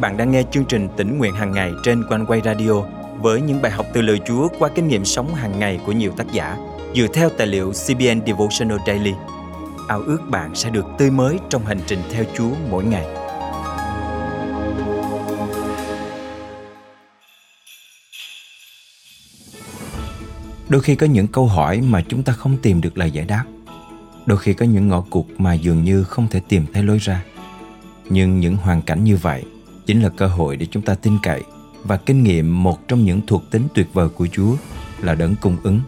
bạn đang nghe chương trình tỉnh nguyện hàng ngày trên quanh quay radio với những bài học từ lời Chúa qua kinh nghiệm sống hàng ngày của nhiều tác giả dựa theo tài liệu CBN Devotional Daily. Ao ước bạn sẽ được tươi mới trong hành trình theo Chúa mỗi ngày. Đôi khi có những câu hỏi mà chúng ta không tìm được lời giải đáp. Đôi khi có những ngõ cụt mà dường như không thể tìm thấy lối ra. Nhưng những hoàn cảnh như vậy chính là cơ hội để chúng ta tin cậy và kinh nghiệm một trong những thuộc tính tuyệt vời của Chúa là đấng cung ứng.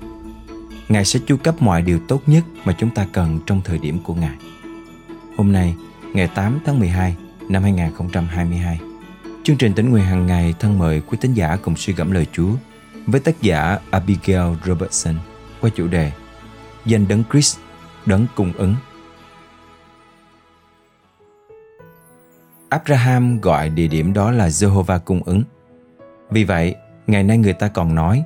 Ngài sẽ chu cấp mọi điều tốt nhất mà chúng ta cần trong thời điểm của Ngài. Hôm nay, ngày 8 tháng 12 năm 2022, chương trình tính nguyện hàng ngày thân mời quý tín giả cùng suy gẫm lời Chúa với tác giả Abigail Robertson qua chủ đề Danh đấng Chris, đấng cung ứng. Abraham gọi địa điểm đó là Jehovah cung ứng. Vì vậy, ngày nay người ta còn nói,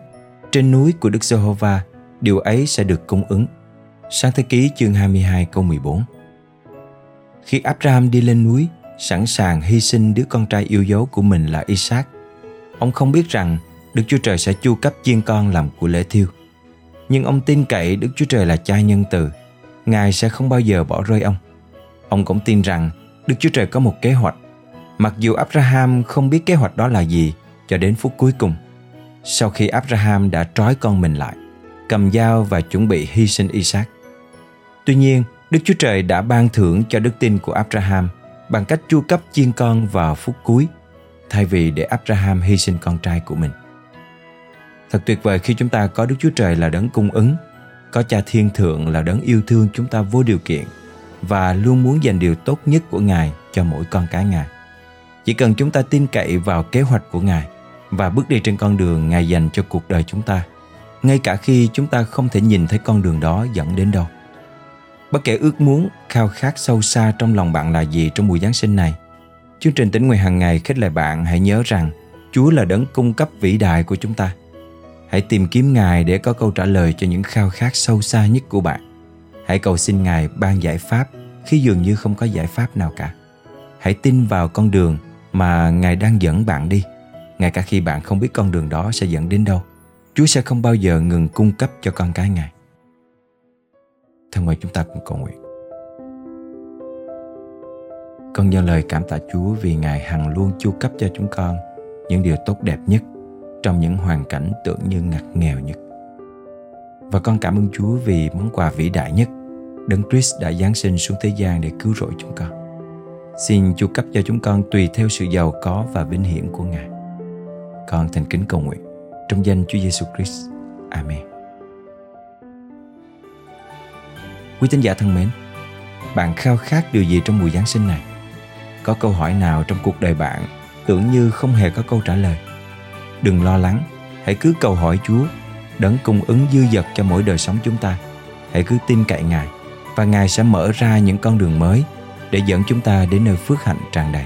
trên núi của Đức Jehovah, điều ấy sẽ được cung ứng. Sáng thế ký chương 22 câu 14 Khi Abraham đi lên núi, sẵn sàng hy sinh đứa con trai yêu dấu của mình là Isaac, ông không biết rằng Đức Chúa Trời sẽ chu cấp chiên con làm của lễ thiêu. Nhưng ông tin cậy Đức Chúa Trời là cha nhân từ, Ngài sẽ không bao giờ bỏ rơi ông. Ông cũng tin rằng Đức Chúa Trời có một kế hoạch. Mặc dù Abraham không biết kế hoạch đó là gì cho đến phút cuối cùng. Sau khi Abraham đã trói con mình lại, cầm dao và chuẩn bị hy sinh Isaac. Tuy nhiên, Đức Chúa Trời đã ban thưởng cho đức tin của Abraham bằng cách chu cấp chiên con vào phút cuối, thay vì để Abraham hy sinh con trai của mình. Thật tuyệt vời khi chúng ta có Đức Chúa Trời là đấng cung ứng, có Cha Thiên Thượng là đấng yêu thương chúng ta vô điều kiện và luôn muốn dành điều tốt nhất của Ngài cho mỗi con cái Ngài. Chỉ cần chúng ta tin cậy vào kế hoạch của Ngài và bước đi trên con đường Ngài dành cho cuộc đời chúng ta, ngay cả khi chúng ta không thể nhìn thấy con đường đó dẫn đến đâu. Bất kể ước muốn, khao khát sâu xa trong lòng bạn là gì trong mùa Giáng sinh này, chương trình tỉnh nguyện hàng ngày khích lệ bạn hãy nhớ rằng Chúa là đấng cung cấp vĩ đại của chúng ta. Hãy tìm kiếm Ngài để có câu trả lời cho những khao khát sâu xa nhất của bạn. Hãy cầu xin Ngài ban giải pháp khi dường như không có giải pháp nào cả. Hãy tin vào con đường mà Ngài đang dẫn bạn đi. Ngay cả khi bạn không biết con đường đó sẽ dẫn đến đâu, Chúa sẽ không bao giờ ngừng cung cấp cho con cái Ngài. Thân mời chúng ta cùng cầu nguyện. Con dâng lời cảm tạ Chúa vì Ngài hằng luôn chu cấp cho chúng con những điều tốt đẹp nhất trong những hoàn cảnh tưởng như ngặt nghèo nhất. Và con cảm ơn Chúa vì món quà vĩ đại nhất Đấng Christ đã giáng sinh xuống thế gian để cứu rỗi chúng con. Xin chu cấp cho chúng con tùy theo sự giàu có và vinh hiển của Ngài. Con thành kính cầu nguyện trong danh Chúa Giêsu Christ. Amen. Quý tín giả thân mến, bạn khao khát điều gì trong mùa Giáng sinh này? Có câu hỏi nào trong cuộc đời bạn tưởng như không hề có câu trả lời? Đừng lo lắng, hãy cứ cầu hỏi Chúa, đấng cung ứng dư dật cho mỗi đời sống chúng ta. Hãy cứ tin cậy Ngài và Ngài sẽ mở ra những con đường mới để dẫn chúng ta đến nơi phước hạnh tràn đầy.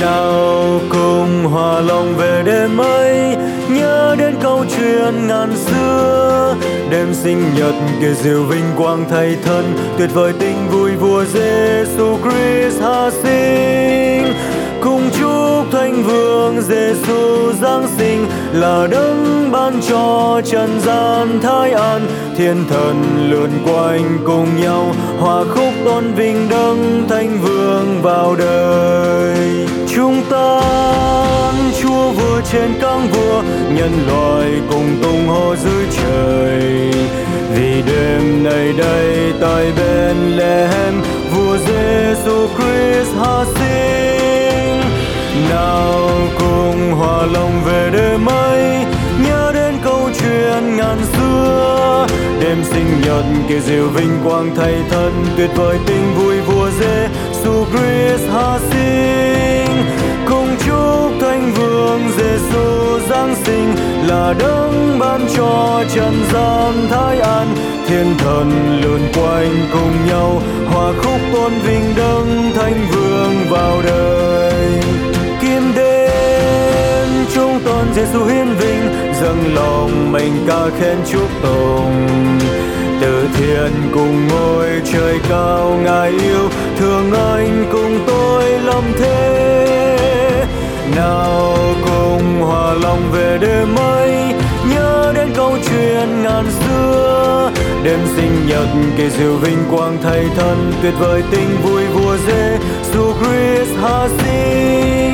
nào cùng hòa lòng về đêm ấy, nhớ đến câu chuyện ngàn xưa đêm sinh nhật kia diệu vinh quang thay thân, tuyệt vời tình vui vua Giêsu Christ hạ sinh chúc thánh vương Giêsu giáng sinh là đấng ban cho trần gian thái an. Thiên thần lượn quanh cùng nhau, hòa khúc tôn vinh đấng thánh vương vào đời. Chúng ta chúa vua trên cáng vua, nhân loại cùng tung hô dưới trời. Vì đêm nay đây tại bên Bethlehem, vua Giêsu Christ hạ sinh nào cùng hòa lòng về đêm ấy, nhớ đến câu chuyện ngàn xưa. Đêm sinh nhật kia diệu vinh quang thay thân, tuyệt vời tình vui vua dê, su Chris ha sinh cùng chúc thánh vương Giêsu giáng sinh là đấng ban cho trần gian thái an. Thiên thần lượn quanh cùng nhau, hòa khúc tôn vinh đấng thánh vương vào đời. Giêsu hiến vinh, dâng lòng mình ca khen chúc tụng. Từ thiên cùng ngôi trời cao ngài yêu, thương anh cùng tôi lòng thế. Nào cùng hòa lòng về đêm ấy, nhớ đến câu chuyện ngàn xưa. Đêm sinh nhật kỳ diệu vinh quang thầy thân, tuyệt vời tình vui vua dê su Christ hạ sinh.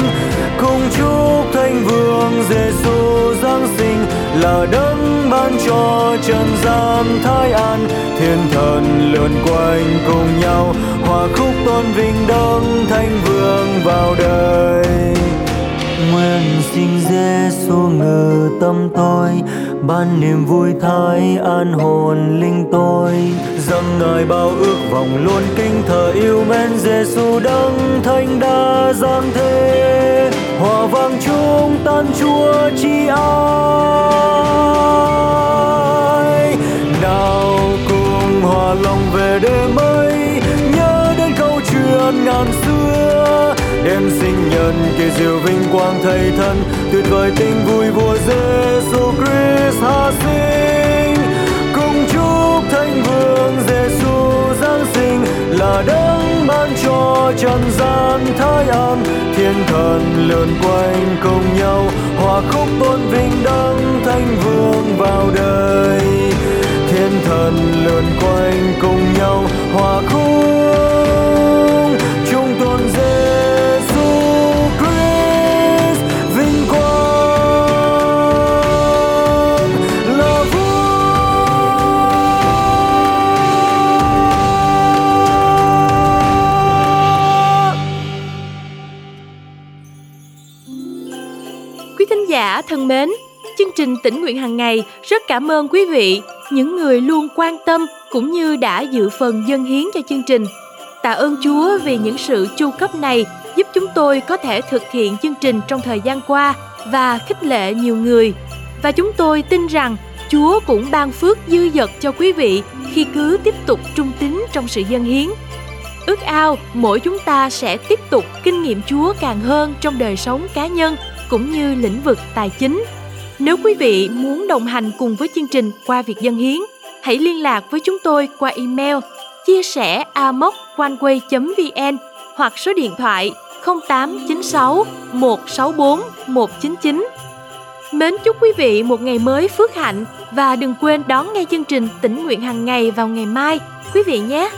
Giêsu giáng sinh là đấng ban cho trần gian thái an. Thiên thần lượn quanh cùng nhau, hòa khúc tôn vinh đấng thánh vương vào đời. Nguyện xin Giêsu ngự tâm tôi, ban niềm vui thái an hồn linh tôi. Dâng ngài bao ước vọng luôn kinh thờ yêu mến Giêsu đấng thánh đa giáng thế hòa vang chung tan chúa chi ai nào cùng hòa lòng về đêm ấy, nhớ đến câu chuyện ngàn xưa. Đêm sinh nhật kỳ diệu vinh quang thầy thân, tuyệt vời tình vui vua Giêsu Christ hạ sinh. Cùng chúc thánh vương Giêsu giáng sinh là đấng ban cho trần gian thái an thiên thần lượn quanh cùng nhau, hòa khúc tôn vinh đấng thánh vương vào đời. Thiên thần lượn quanh cùng nhau, hòa khúc Quý thính giả thân mến, chương trình tỉnh nguyện hàng ngày rất cảm ơn quý vị, những người luôn quan tâm cũng như đã dự phần dân hiến cho chương trình. Tạ ơn Chúa vì những sự chu cấp này giúp chúng tôi có thể thực hiện chương trình trong thời gian qua và khích lệ nhiều người. Và chúng tôi tin rằng Chúa cũng ban phước dư dật cho quý vị khi cứ tiếp tục trung tín trong sự dân hiến. Ước ao mỗi chúng ta sẽ tiếp tục kinh nghiệm Chúa càng hơn trong đời sống cá nhân cũng như lĩnh vực tài chính. Nếu quý vị muốn đồng hành cùng với chương trình qua việc dân hiến, hãy liên lạc với chúng tôi qua email chia sẻ amoconeway.vn hoặc số điện thoại 0896 164 199. Mến chúc quý vị một ngày mới phước hạnh và đừng quên đón nghe chương trình tỉnh nguyện hàng ngày vào ngày mai quý vị nhé.